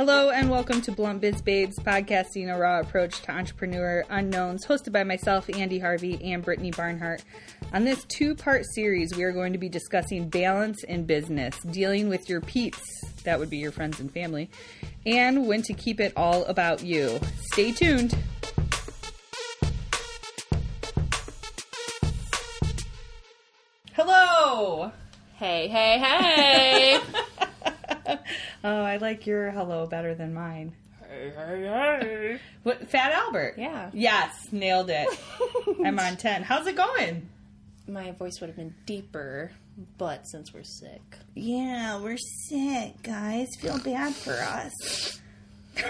Hello and welcome to Blunt Biz Babes, podcasting a raw approach to entrepreneur unknowns, hosted by myself, Andy Harvey, and Brittany Barnhart. On this two part series, we are going to be discussing balance in business, dealing with your peeps, that would be your friends and family, and when to keep it all about you. Stay tuned. Hello! Hey, hey, hey! Oh, I like your hello better than mine. hey, hey, hey! What, Fat Albert? Yeah. Yes, nailed it. I'm on 10. How's it going? My voice would have been deeper, but since we're sick. Yeah, we're sick, guys. Feel bad for us.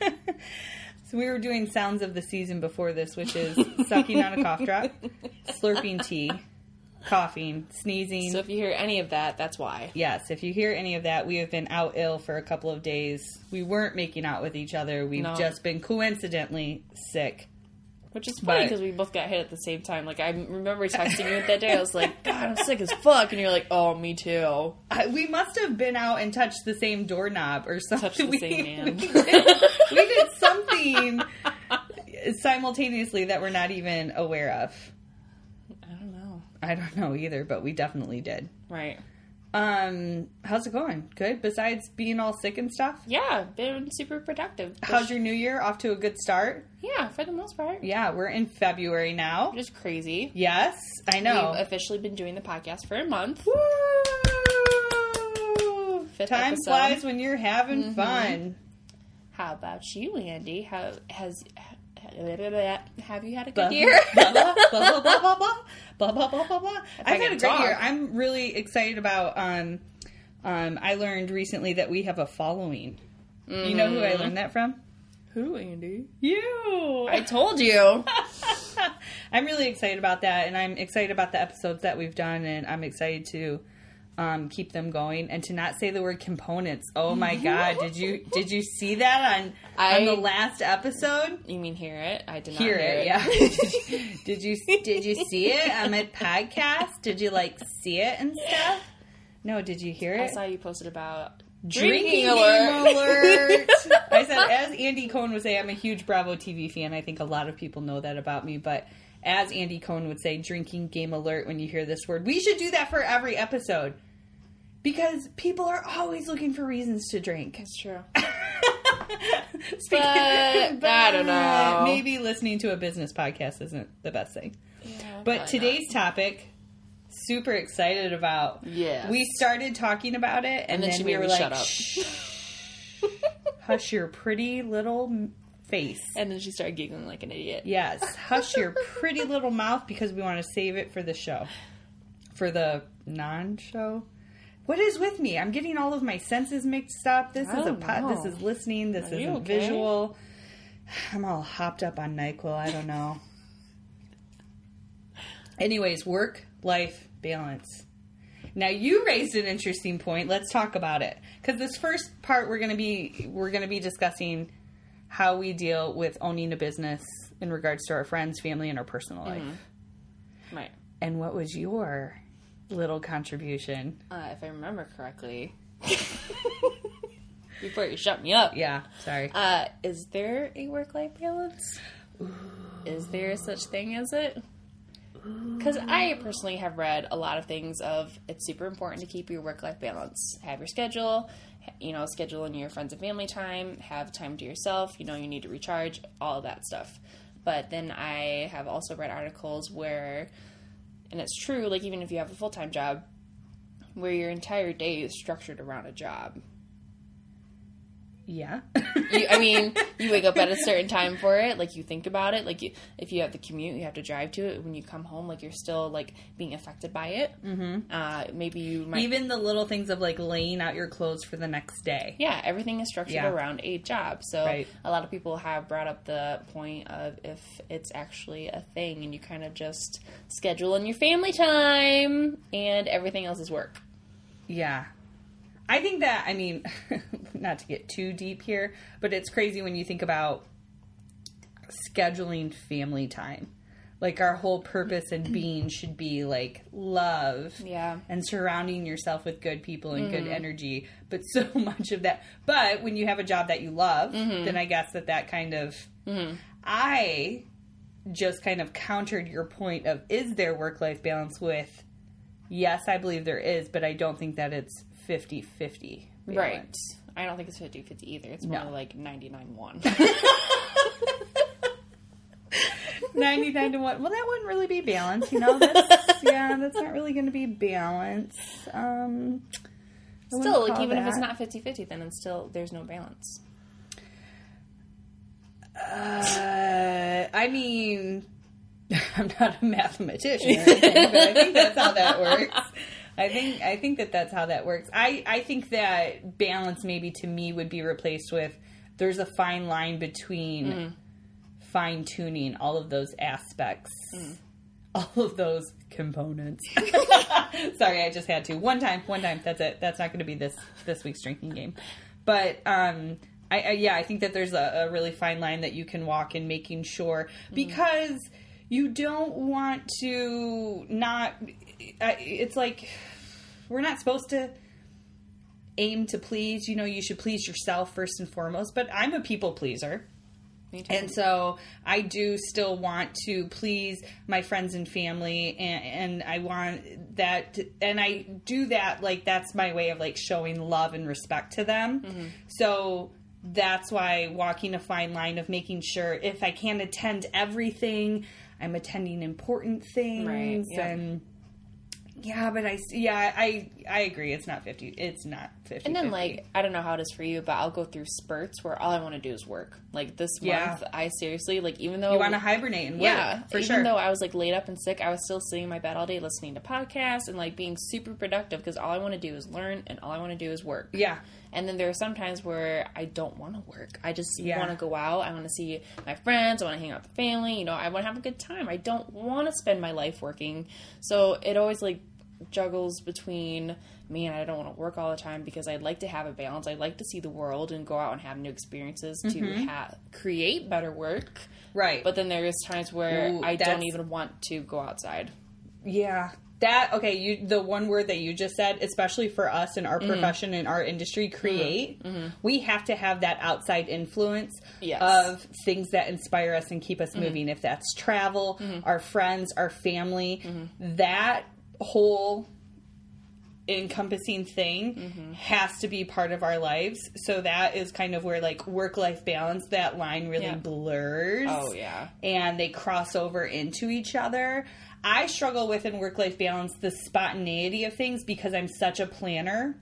so we were doing sounds of the season before this, which is sucking on a cough drop, slurping tea, coughing, sneezing. So if you hear any of that, that's why. yes, if you hear any of that, we have been out ill for a couple of days. We weren't making out with each other. We've No. just been coincidentally sick. Which is funny because we both got hit at the same time. Like, I remember texting you that day. I was like, God, I'm sick as fuck. And you're like, oh, me too. I, we must have been out and touched the same doorknob or something. Touched the we, same man. We did, we did something simultaneously that we're not even aware of. I don't know. I don't know either, but we definitely did. Right. Um, how's it going? Good. Besides being all sick and stuff. Yeah, been super productive. How's your new year? Off to a good start. Yeah, for the most part. Yeah, we're in February now. Just crazy. Yes, I know. We've officially been doing the podcast for a month. Woo! Fifth Time episode. flies when you're having fun. How about you, Andy? How has have you had a good year? blah, blah, blah, blah, blah, blah, blah, blah, blah, blah, blah. I've had a great year. I'm really excited about. Um, um, I learned recently that we have a following. You know who I learned that from? Who, Andy? You. I told you. I'm really excited about that, and I'm excited about the episodes that we've done, and I'm excited to um, keep them going and to not say the word components. Oh my god, did you did you see that on I- on the last episode? You mean hear it? I did not Hear hear, it, yeah. did you did you see it on my podcast? Did you like see it and stuff? No, did you hear it? I saw you posted about Drinking drinking, alert. alert. I said, as Andy Cohen would say, I'm a huge Bravo TV fan. I think a lot of people know that about me, but as Andy Cohen would say, drinking game alert when you hear this word. We should do that for every episode because people are always looking for reasons to drink. It's true. Speaking- But, I don't know. Maybe listening to a business podcast isn't the best thing. Yeah, But probably today's topic, super excited about. Yeah. We started talking about it, and, And then then, she we were like, shut up. "Shh, hush your pretty little m- face. And then she started giggling like an idiot. Yes, hush your pretty little mouth because we want to save it for the show, for the non-show. What is with me? I'm getting all of my senses mixed up. This I is a oh, pot. This is listening. This Are isn't okay? visual. I'm all hopped up on Nyquil. I don't know. Anyways, work life balance. Now you raised an interesting point. Let's talk about it because this first part we're going to be we're going to be discussing how we deal with owning a business in regards to our friends, family, and our personal life. Right. And what was your little contribution? Uh, if I remember correctly. Before you shut me up. Yeah, sorry. Uh, is there a work life balance? Is there such thing as it? Because I personally have read a lot of things of it's super important to keep your work life balance. Have your schedule, you know, schedule in your friends and family time, have time to yourself, you know, you need to recharge, all that stuff. But then I have also read articles where, and it's true, like even if you have a full time job, where your entire day is structured around a job. Yeah. You, I mean, you wake up at a certain time for it. Like you think about it. Like you, if you have the commute, you have to drive to it. When you come home, like you're still like being affected by it. Mm-hmm. Uh, maybe you might. Even the little things of like laying out your clothes for the next day. yeah, everything is structured Yeah. around a job. So Right. a lot of people have brought up the point of if it's actually a thing, and you kind of just schedule in your family time, and everything else is work. Yeah. I think that, I mean, not to get too deep here, but it's crazy when you think about scheduling family time. like our whole purpose and being should be like love Yeah. and surrounding yourself with good people and good mm-hmm. energy but so much of that but when you have a job that you love mm-hmm. then i guess that that kind of mm-hmm. i just kind of countered your point of is there work life balance with yes i believe there is but i don't think that it's 50-50 Right. I don't think it's 50 50 either. It's No. more like 99 1. 99 to 1 well that wouldn't really be balance you know that's, yeah that's not really going to be balance um still, like, even if it's not 50 50, then it's still, there's no balance. Uh, I mean, I'm not a mathematician, or anything, but I think that's how that works. I think I think that that's how that works. I I think that balance maybe to me would be replaced with there's a fine line between mm. fine tuning all of those aspects, mm. all of those components. Sorry, I just had to one time. One time. That's it. That's not going to be this this week's drinking game. But um, I, I yeah, I think that there's a, a really fine line that you can walk in making sure mm. because you don't want to not. It's like we're not supposed to aim to please. You know, you should please yourself first and foremost. But I'm a people pleaser. And so I do still want to please my friends and family, and, and I want that, and I do that like that's my way of like showing love and respect to them. Mm-hmm. So that's why walking a fine line of making sure if I can't attend everything, I'm attending important things, Right, yeah. and yeah, but I yeah I I agree. It's not fifty. It's not fifty. And then, like, I don't know how it is for you, but I'll go through spurts where all I want to do is work. Like, this Yeah. month, I seriously, like, even though. you want to hibernate and work, yeah, for even sure. though I was like laid up and sick, I was still sitting in my bed all day listening to podcasts and like being super productive because all I want to do is learn and all I want to do is work. yeah, And then there are some times where I don't want to work. I just Yeah. want to go out. I want to see my friends. I want to hang out with the family. You know, I want to have a good time. I don't want to spend my life working. So it always like juggles between man, I don't want to work all the time because I'd like to have a balance. I'd like to see the world and go out and have new experiences to Mm-hmm. ha- create better work. right. But then there is times where Ooh, I don't even want to go outside. Yeah. That okay, you the one word that you just said, especially for us in our Mm-hmm. profession in our industry, create, we have to have that outside influence Yes. of things that inspire us and keep us Mm-hmm. moving. If that's travel, our friends, our family, that whole encompassing thing Mm-hmm. has to be part of our lives. So that is kind of where like work life balance, that line really Yeah. blurs Oh yeah. and they cross over into each other. I struggle with in work life balance the spontaneity of things because I'm such a planner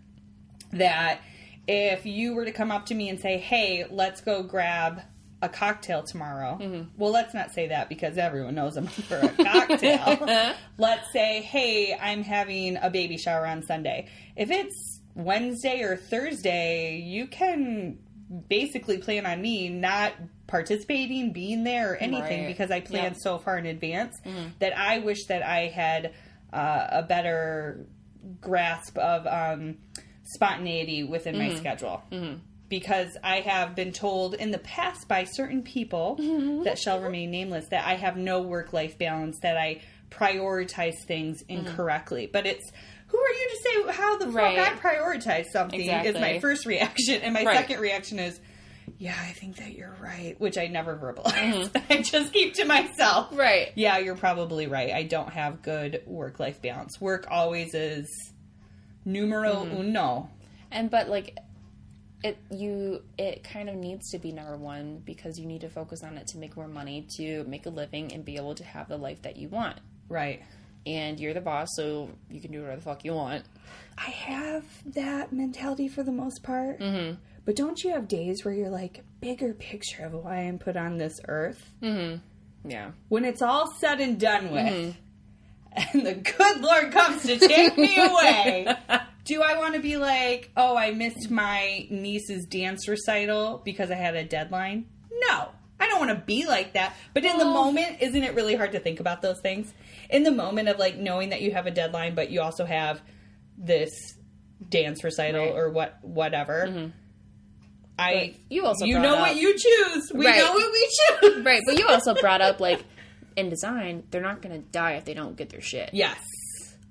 that if you were to come up to me and say, "Hey, let's go grab a cocktail tomorrow." Well, let's not say that because everyone knows I'm for a cocktail. let's say, "Hey, I'm having a baby shower on Sunday." If it's Wednesday or Thursday, you can basically plan on me not participating, being there, or anything Right. because I plan Yeah. Mm-hmm. so far in advance that I wish that I had uh, a better grasp of um, spontaneity within Mm-hmm. my schedule. Because I have been told in the past by certain people Mm-hmm. that shall remain nameless that I have no work life balance, that I prioritize things Mm-hmm. incorrectly. But it's who are you to say how the Right. fuck I prioritize something is my first reaction. And my Right. second reaction is, yeah, I think that you're right, which I never verbalize. Mm-hmm. I just keep to myself. Right. Yeah, you're probably right. I don't have good work life balance. Work always is numero Mm-hmm. uno. And but like it you it kind of needs to be number one because you need to focus on it to make more money to make a living and be able to have the life that you want. Right. And you're the boss, so you can do whatever the fuck you want. I have that mentality for the most part. Mm-hmm. But don't you have days where you're like, bigger picture of why I'm put on this earth? Yeah. When it's all said and done with, and the good Lord comes to take me away, do I want to be like, oh, I missed my niece's dance recital because I had a deadline? No. I don't want to be like that. But in the moment, isn't it really hard to think about those things? In the moment of like knowing that you have a deadline, but you also have this dance recital Right. or what whatever. Mm-hmm. I But you also you know up- what you choose. We Right. know what we choose. Right, but you also brought up like in design, they're not going to die if they don't get their shit. Yes.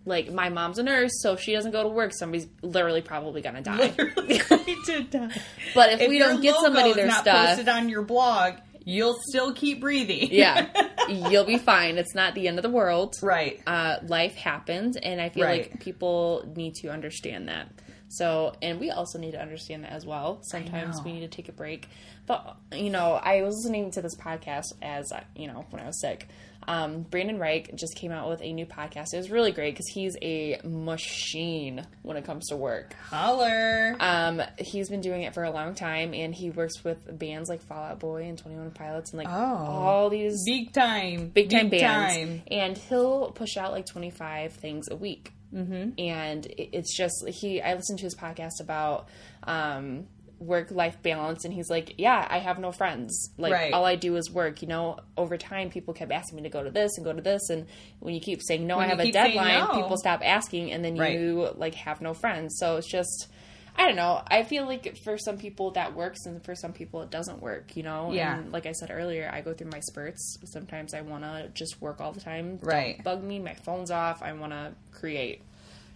Like my mom's a nurse, so if she doesn't go to work, somebody's literally probably to die. Literally to die. But if, If we don't get somebody their not stuff, posted on your blog, you'll still keep breathing. yeah, you'll be fine. It's not the end of the world. right. uh, life happens, and I feel Right. like people need to understand that. So, and we also need to understand that as well. Sometimes we need to take a break. But you know, I was listening to this podcast as you know when I was sick. Um, Brandon Rike just came out with a new podcast. It was really great because he's a machine when it comes to work. Holler. Um, he's been doing it for a long time, and he works with bands like Fall Out Boy and Twenty One Pilots, and like Oh. all these big time. big time bands, time. and he'll push out like twenty five things a week. Mm-hmm. And it's just he. I listened to his podcast about um, work life balance, and he's like, "Yeah, I have no friends. Like Right. all I do is work." You know, over time, people kept asking me to go to this and go to this, and when you keep saying no, When I have a deadline. no. People stop asking, and then Right. you like have no friends. So it's just. I don't know. I feel like for some people that works, and for some people it doesn't work. You know. Yeah. And like I said earlier, I go through my spurts. Sometimes I want to just work all the time. Don't Right. bug me. My phone's off. I want to create.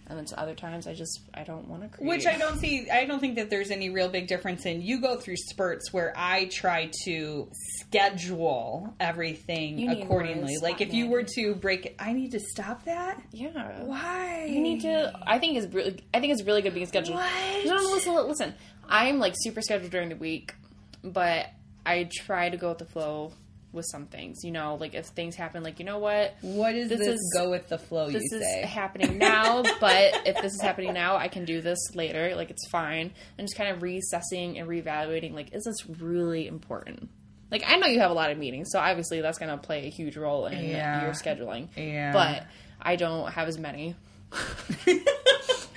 And then to other times, I just I don't want to create. Which I don't see. I don't think that there's any real big difference in. You go through spurts where I try to schedule everything accordingly. Like if you were to break it, I need to stop that. Yeah. Why? You need to. I think it's really. I think it's really good being scheduled. What? No, no, listen, listen. I'm like super scheduled during the week, but I try to go with the flow with some things. You know, like if things happen, like you know what, What is this? This is- go with the flow. this you is say. happening now, but if this is happening now, I can do this later. Like it's fine. And just kind of reassessing and reevaluating. Like, is this really important? Like I know you have a lot of meetings, so obviously that's going to play a huge role in Yeah. your scheduling. Yeah. But I don't have as many.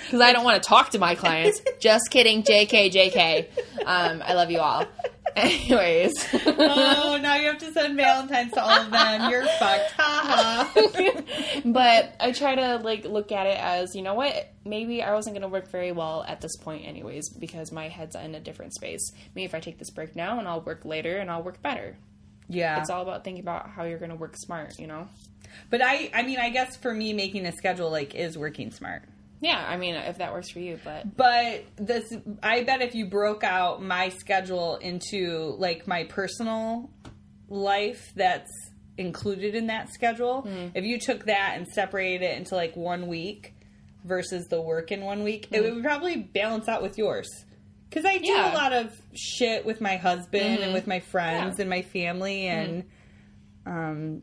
Because I don't want to talk to my clients. Just kidding, JK, JK. Um, I love you all. Anyways, oh, now you have to send Valentine's to all of them. You're fucked. Ha ha. but I try to like look at it as you know what maybe I wasn't going to work very well at this point anyways because my head's in a different space. Maybe if I take this break now and I'll work later and I'll work better. Yeah. It's all about thinking about how you're going to work smart, you know. But I, I mean, I guess for me, making a schedule like is working smart. Yeah, I mean if that works for you, but But this, I bet if you broke out my schedule into like my personal life that's included in that schedule, Mm. if you took that and separated it into like one week versus the work in one week, it would probably balance out with yours. Because I do Mm. Yeah. Mm-hmm. a lot of shit with my husband and with my friends Yeah. Mm-hmm. and my family and, um,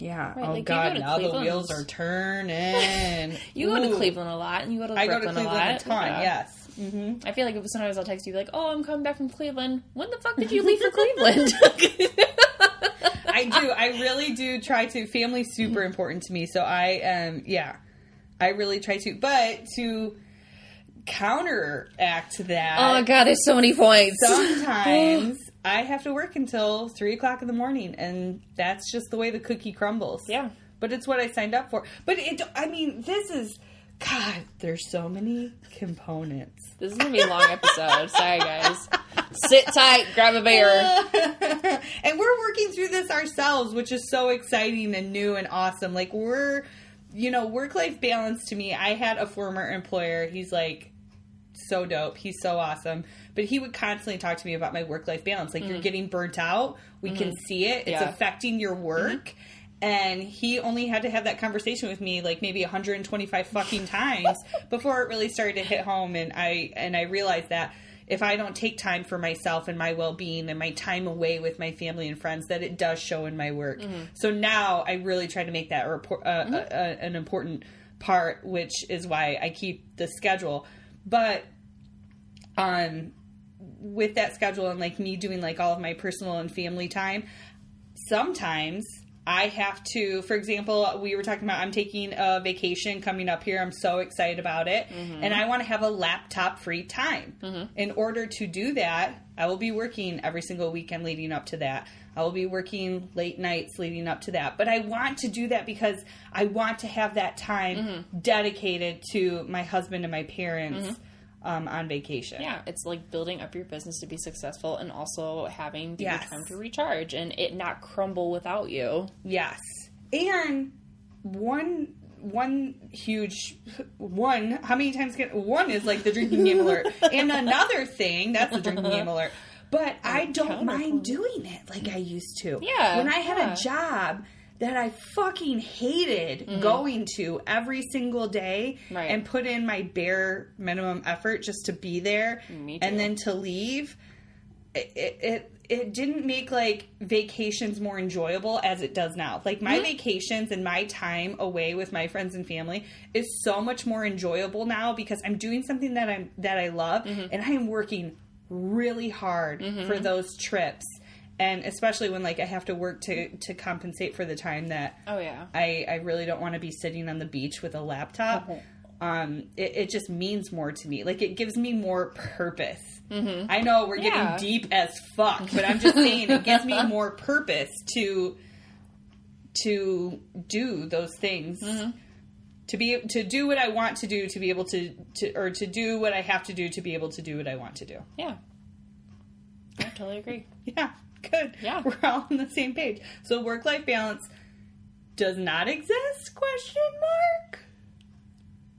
yeah. Right, oh like, God! go Now the wheels are turning. you go to Cleveland a lot and you go to I go to Cleveland a a, lot. ton. Yeah. Yes. Mm-hmm. I feel like sometimes I'll text you like, "Oh, I'm coming back from Cleveland." When the fuck did you leave for Cleveland? I do. I really do try to. Family's super important to me, so I um yeah, I really try to. But to counteract that, oh god, there's so many points. sometimes I have to work until three o'clock in the morning, and that's just the way the cookie crumbles. Yeah. but it's what I signed up for. But it, I mean, this is. God, there's so many components. This is gonna be a long episode. Sorry, guys. Sit tight, grab a beer. and we're working through this ourselves, which is so exciting and new and awesome. Like we're, you know, work life balance to me. I had a former employer. He's like so dope. He's so awesome. But he would constantly talk to me about my work life balance. Like you're getting burnt out. We can see it. It's Yeah. affecting your work. And he only had to have that conversation with me like maybe 125 fucking times before it really started to hit home. And I and I realized that if I don't take time for myself and my well being and my time away with my family and friends, that it does show in my work. So now I really try to make that a report, uh, uh, uh, an important part, which is why I keep the schedule. But um, with that schedule and like me doing like all of my personal and family time, sometimes I have to, for example, we were talking about I'm taking a vacation coming up here. I'm so excited about it. And I want to have a laptop free time. In order to do that, I will be working every single weekend leading up to that. I will be working late nights leading up to that. But I want to do that because I want to have that time dedicated to my husband and my parents. um, on vacation. Yeah, it's like building up your business to be successful and also having the Yes. time to recharge and it not crumble without you. Yes. And one one huge one how many times can one is like the drinking game alert and another thing that's the drinking game alert but i don't mind doing it like i used to Yeah, when i had yeah. a job that i fucking hated going to every single day Mm-hmm. Right. and put in my bare minimum effort just to be there and then to leave it, it it it didn't make like vacations more enjoyable as it does now. Like my vacations and my time away with my friends and family is so much more enjoyable now because I'm doing something that I'm that I love and I am working really hard for those trips. And especially when like I have to work to to compensate for the time that Oh yeah. I, I really don't want to be sitting on the beach with a laptop. Uh-huh. Um, it, it just means more to me. Like it gives me more purpose. I know we're getting Mm-hmm. Deep as fuck, but I'm just saying it gives me more purpose to to do those things. Mm-hmm. To be to do what I want to do, to be able to, to or to do what I have to do to be able to do what I want to do. Yeah. I totally agree. Yeah, good. Yeah. we're all on the same page. So work life balance does not exist? Question mark.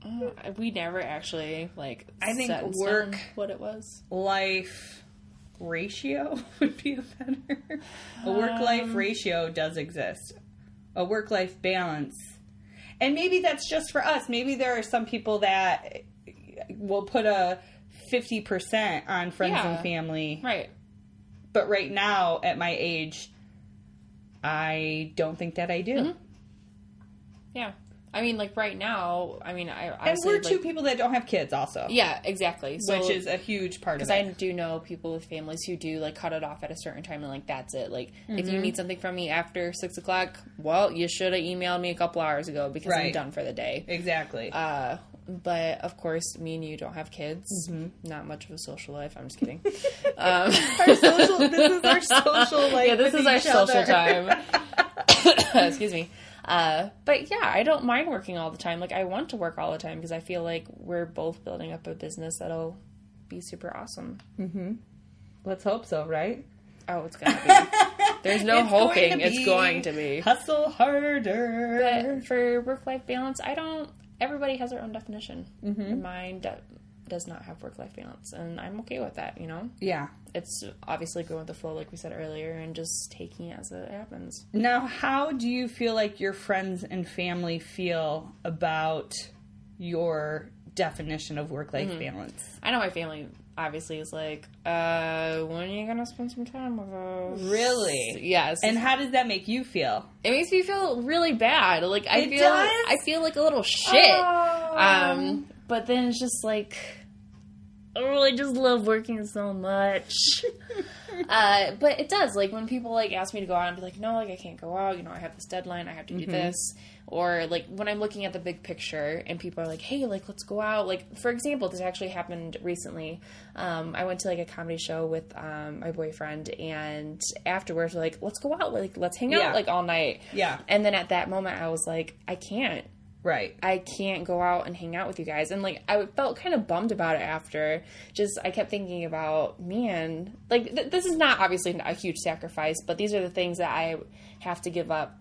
Uh, we never actually like I think work- what it was. life ratio would be a better. A work life ratio does exist. A work life balance. And maybe that's just for us. Maybe there are some people that will put a 50% on friends Yeah. and family. Right. But right now, at my age, I don't think that I do. Mm-hmm. Yeah. I mean, like right now, I mean, I And we're two like, people that don't have kids, also. Yeah, exactly. So, Which is a huge part of it. because. I do know people with families who do like cut it off at a certain time and like that's it. Like if Mm-hmm. you need something from me after six o'clock, well, you should have emailed me a couple hours ago because I'm done for the day. exactly. Uh, but of course, me and you don't have kids. Mm-hmm. Not much of a social life. I'm just kidding. um, our social, this is our social life. yeah, this is our each social time. Excuse me. Uh, but yeah, I don't mind working all the time. Like I want to work all the time because I feel like we're both building up a business that'll be super awesome. Mm-hmm. Let's hope so, right? Oh, it's gonna be. There's no It's hoping. to It's going to be. Hustle harder. But for work life balance, I don't. Everybody has their own definition. Mm-hmm. Mine do, does not have work life balance, and I'm okay with that. You know, yeah. it's obviously going with the flow, like we said earlier, and just taking it as it happens. Now, how do you feel like your friends and family feel about your definition of work life balance? I know my family obviously is like, uh, when are you gonna spend some time with us? Really? Yes. And how does that make you feel? it makes me feel really bad. Like I It feel, does? I feel like a little shit. Oh. Um, but then it's just like, oh, I just love working so much. uh, but it does. Like when people like ask me to go out and be like, no, like I can't go out. You know, I have this deadline. I have to do this. Or like when I'm looking at the big picture and people are like, hey, like let's go out. Like for example, this actually happened recently. Um, I went to like a comedy show with um, my boyfriend, and afterwards, we're like, let's go out. Like let's hang out Yeah. like all night. Yeah. And then at that moment, I was like, I can't. Right. I can't go out and hang out with you guys. And like, I felt kind of bummed about it after. Just, I kept thinking about, man, like, th- this is not obviously a huge sacrifice, but these are the things that I have to give up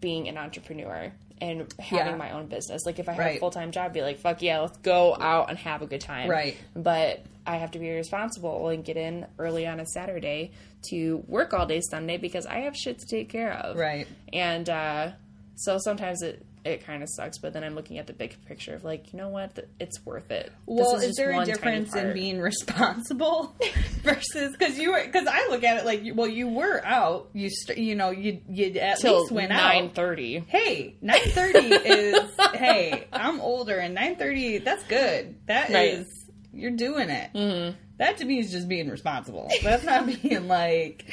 being an entrepreneur and having Yeah. my own business. Like, if I had Right. a full time job, I'd be like, fuck yeah, let's go out and have a good time. Right. But I have to be responsible and get in early on a Saturday to work all day Sunday because I have shit to take care of. Right. And uh, so sometimes it it kind of sucks, but then I'm looking at the big picture of like, you know what, it's worth it. Well, is, just there a difference in being responsible versus because you were because I look at it like well you were out you st- you know you you at till least went nine out thirty? hey 930 is hey i'm older and 930 that's good. That is you're doing it. Mm-hmm. that to me is just being responsible. That's not being like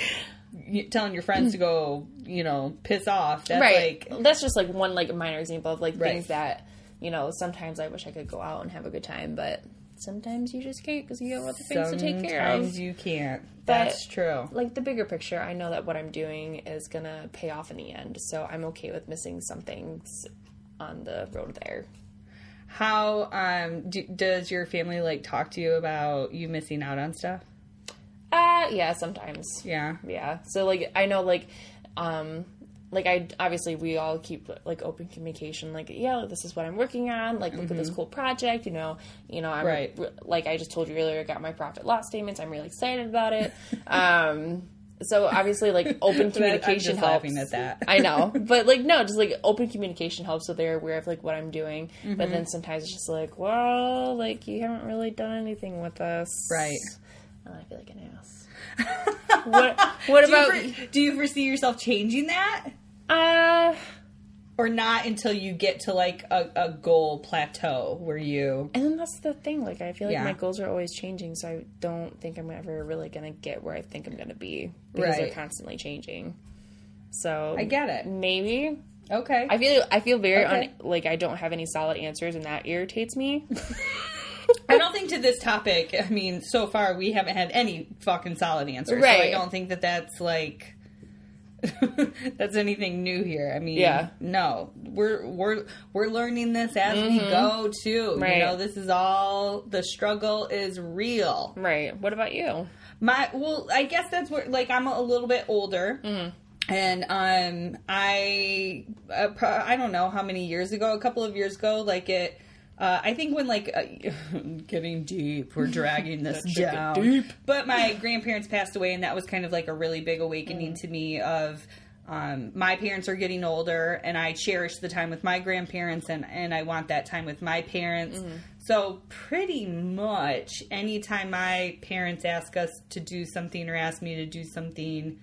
telling your friends to go you know piss off that's Right. like That's just like one like minor example of like Right. things that you know. Sometimes I wish I could go out and have a good time, but sometimes you just can't because you have other things to take care of. sometimes you can't But- that's true like the bigger picture, I know that what I'm doing is gonna pay off in the end, so I'm okay with missing some things on the road there. How um do, does your family like talk to you about you missing out on stuff? Uh, yeah, sometimes. Yeah. Yeah. So like I know like um like I obviously we all keep like open communication like yeah this is what I'm working on like look at this cool project you know you know I'm Right. like I just told you earlier I got my profit loss statements I'm really excited about it. Um so obviously like open communication helps. laughing at that. I know. But like no just like open communication helps so they're aware of like what I'm doing. But then sometimes it's just like well like you haven't really done anything with us. Right. and I feel like an ass what what Do you, about for- do you foresee yourself changing that? uh Or not until you get to like a, a goal plateau where you And then that's the thing. Like, I feel like Yeah. my goals are always changing, so I don't think I'm ever really gonna get where I think I'm gonna be because Right. they're constantly changing. So I get it. Maybe Okay. I feel I feel very Okay. un, like I don't have any solid answers, and that irritates me. I don't think to this topic, I mean, so far we haven't had any fucking solid answers. So I don't think that that's like that's anything new here. I mean, Yeah. no. We're we're we're learning this as we go too. Mm-hmm. Right. You know, this is all the struggle is real. right. What about you? My well, I guess that's where like I'm a little bit older. And um, I uh, pro- I don't know how many years ago, a couple of years ago, like it. Uh, I think when like uh, getting deep, we're dragging this down. deep. But my grandparents passed away, and that was kind of like a really big awakening to me of um, my parents are getting older, and I cherish the time with my grandparents, and and I want that time with my parents. So pretty much anytime my parents ask us to do something or ask me to do something,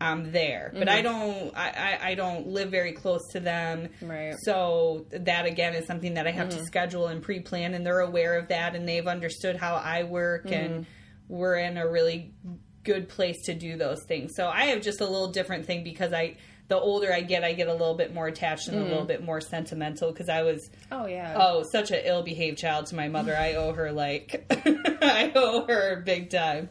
I'm there. But I mm-hmm. don't I, I, I don't live very close to them. Right. So that again is something that I have to mm-hmm. schedule and pre plan and they're aware of that and they've understood how I work mm-hmm. and we're in a really good place to do those things. So I have just a little different thing because I the older I get, I get a little bit more attached and a little bit more sentimental because I was Oh yeah. Oh, such an ill behaved child to my mother. I owe her like I owe her big time.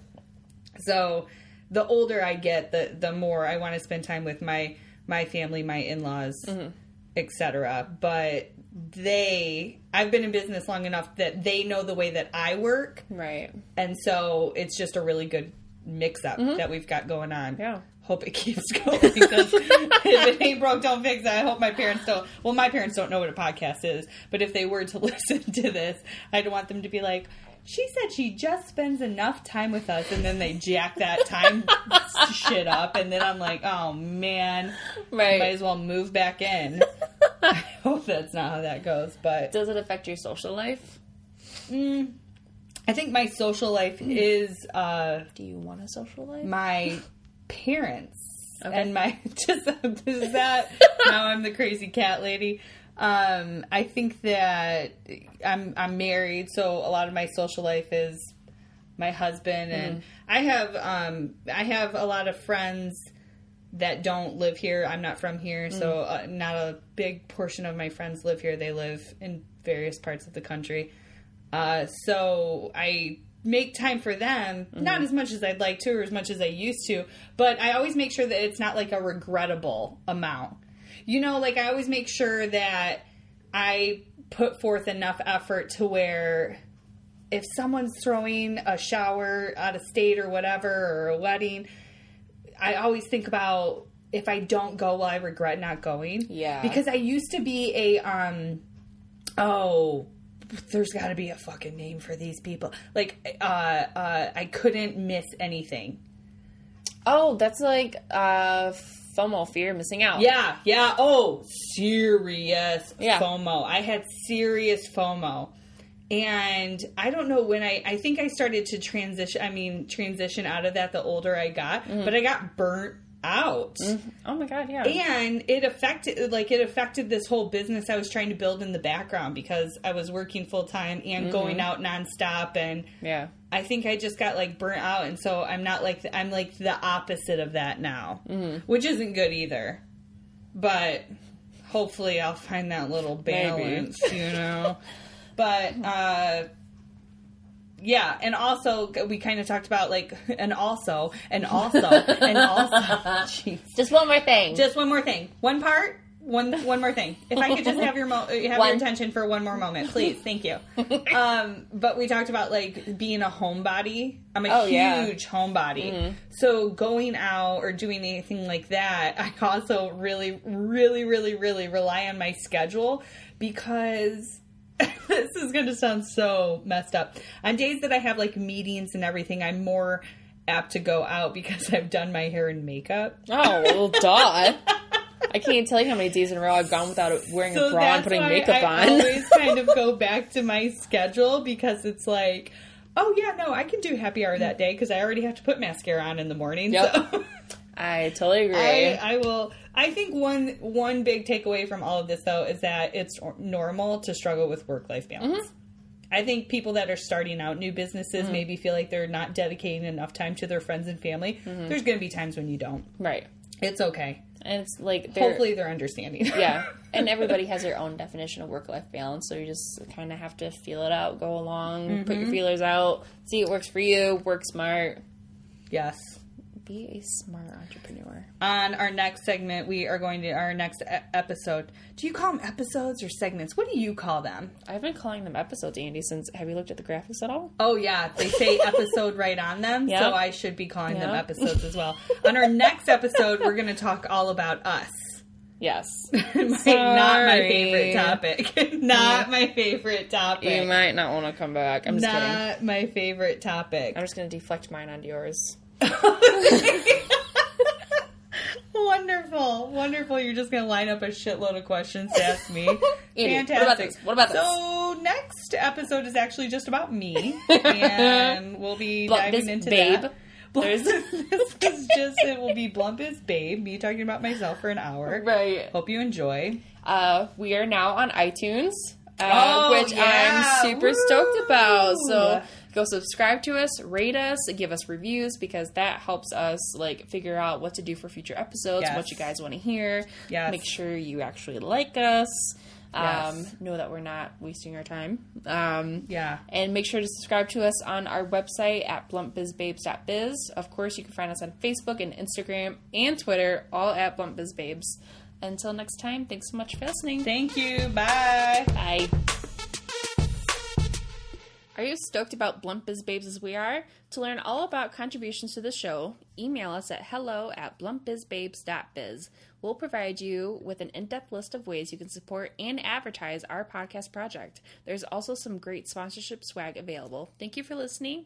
So the older I get, the the more I want to spend time with my my family, my in laws, mm-hmm. etc. But they I've been in business long enough that they know the way that I work Right. and so it's just a really good mix up mm-hmm. that we've got going on. Yeah. Hope it keeps going because if it ain't broke, don't fix it. I hope my parents don't. Well, my parents don't know what a podcast is, but if they were to listen to this, I'd want them to be like, "She said she just spends enough time with us," and then they jack that time shit up, and then I'm like, "Oh man, Right. might as well move back in." I hope that's not how that goes, but Does it affect your social life? I think my social life is. uh Do you want a social life? my parents Okay. and my just is that now I'm the crazy cat lady. Um, I think that I'm I'm married, so a lot of my social life is my husband, and I have um, I have a lot of friends that don't live here. I'm not from here, so uh, not a big portion of my friends live here. They live in various parts of the country. Uh, so I make time for them, not as much as I'd like to or as much as I used to, but I always make sure that it's not like a regrettable amount. You know, like I always make sure that I put forth enough effort to where if someone's throwing a shower out of state or whatever or a wedding, I always think about if I don't go, will I regret not going? Yeah. Because I used to be a um oh there's got to be a fucking name for these people. Like uh uh I couldn't miss anything. Oh, that's like uh FOMO, fear of missing out. Yeah, yeah. Oh, serious Yeah. FOMO. I had serious FOMO. And I don't know when I I think I started to transition I mean transition out of that the older I got, mm. but I got burnt out. Mm-hmm. Oh my god, yeah. And it affected like it affected this whole business I was trying to build in the background because I was working full time and mm-hmm. going out nonstop and yeah. I think I just got like burnt out, and so I'm not like I'm like the opposite of that now, mm-hmm. which isn't good either. But hopefully, I'll find that little balance, you know. But uh, yeah, and also we kind of talked about like, and also, and also, and also. Just one more thing. Just one more thing. One part one one more thing. If I could just have your mo- have One. your attention for one more moment, please. Thank you. Um, but we talked about like being a homebody. I'm a Oh, yeah. huge homebody. So going out or doing anything like that, I also really, really, really, really rely on my schedule because this is going to sound so messed up. On days that I have like meetings and everything, I'm more apt to go out because I've done my hair and makeup. Oh, well, duh. I can't tell you how many days in a row I've gone without wearing a bra and putting makeup I on. I always kind of go back to my schedule because it's like, oh yeah, no, I can do happy hour that day because I already have to put mascara on in the morning. Yep. So I totally agree. I, I will. I think one one big takeaway from all of this though is that it's normal to struggle with work life balance. Mm-hmm. I think people that are starting out new businesses maybe feel like they're not dedicating enough time to their friends and family. Mm-hmm. There's going to be times when you don't. right. It's okay. And it's like, they're, Hopefully, they're understanding. yeah. And everybody has their own definition of work life balance. So you just kind of have to feel it out, go along, put Mm-hmm. your feelers out, see what works for you, work smart, yes. Be a smart entrepreneur. on our next segment, we are going to our next e- episode. Do you call them episodes or segments? What do you call them? I've been calling them episodes, Andy, since have you looked at the graphics at all? Oh yeah, they say episode right on them, Yep. so I should be calling them episodes as well. On our next episode, we're going to talk all about us. Yes. My- not my favorite topic. not my favorite topic. You might not want to come back. I'm just kidding. not my favorite topic. I'm just going to deflect mine onto yours. Wonderful, wonderful. You're just going to line up a shitload of questions to ask me. Andy, Fantastic. what about this? What about this? So next episode is actually just about me, and we'll be Blunt diving into Babe. that. There's- this is just it will be Blump is Babe, me talking about myself for an hour. Right. Hope you enjoy. Uh, we are now on iTunes, uh, Oh, which yeah. I'm super stoked about. So Woo. Go subscribe to us, rate us, give us reviews because that helps us like figure out what to do for future episodes, Yes. what you guys want to hear. Yes. Make sure you actually like us. Um, Yes. know that we're not wasting our time. Um, Yeah. and make sure to subscribe to us on our website at bluntbizbabes.biz. Of course, you can find us on Facebook and Instagram and Twitter, all at bluntbizbabes. Until next time, thanks so much for listening. Thank you. Bye. Bye. Are you stoked about Blunt Biz Babes as we are? To learn all about contributions to the show, email us at hello at bluntbizbabes.biz. We'll provide you with an in depth list of ways you can support and advertise our podcast project. There's also some great sponsorship swag available. Thank you for listening.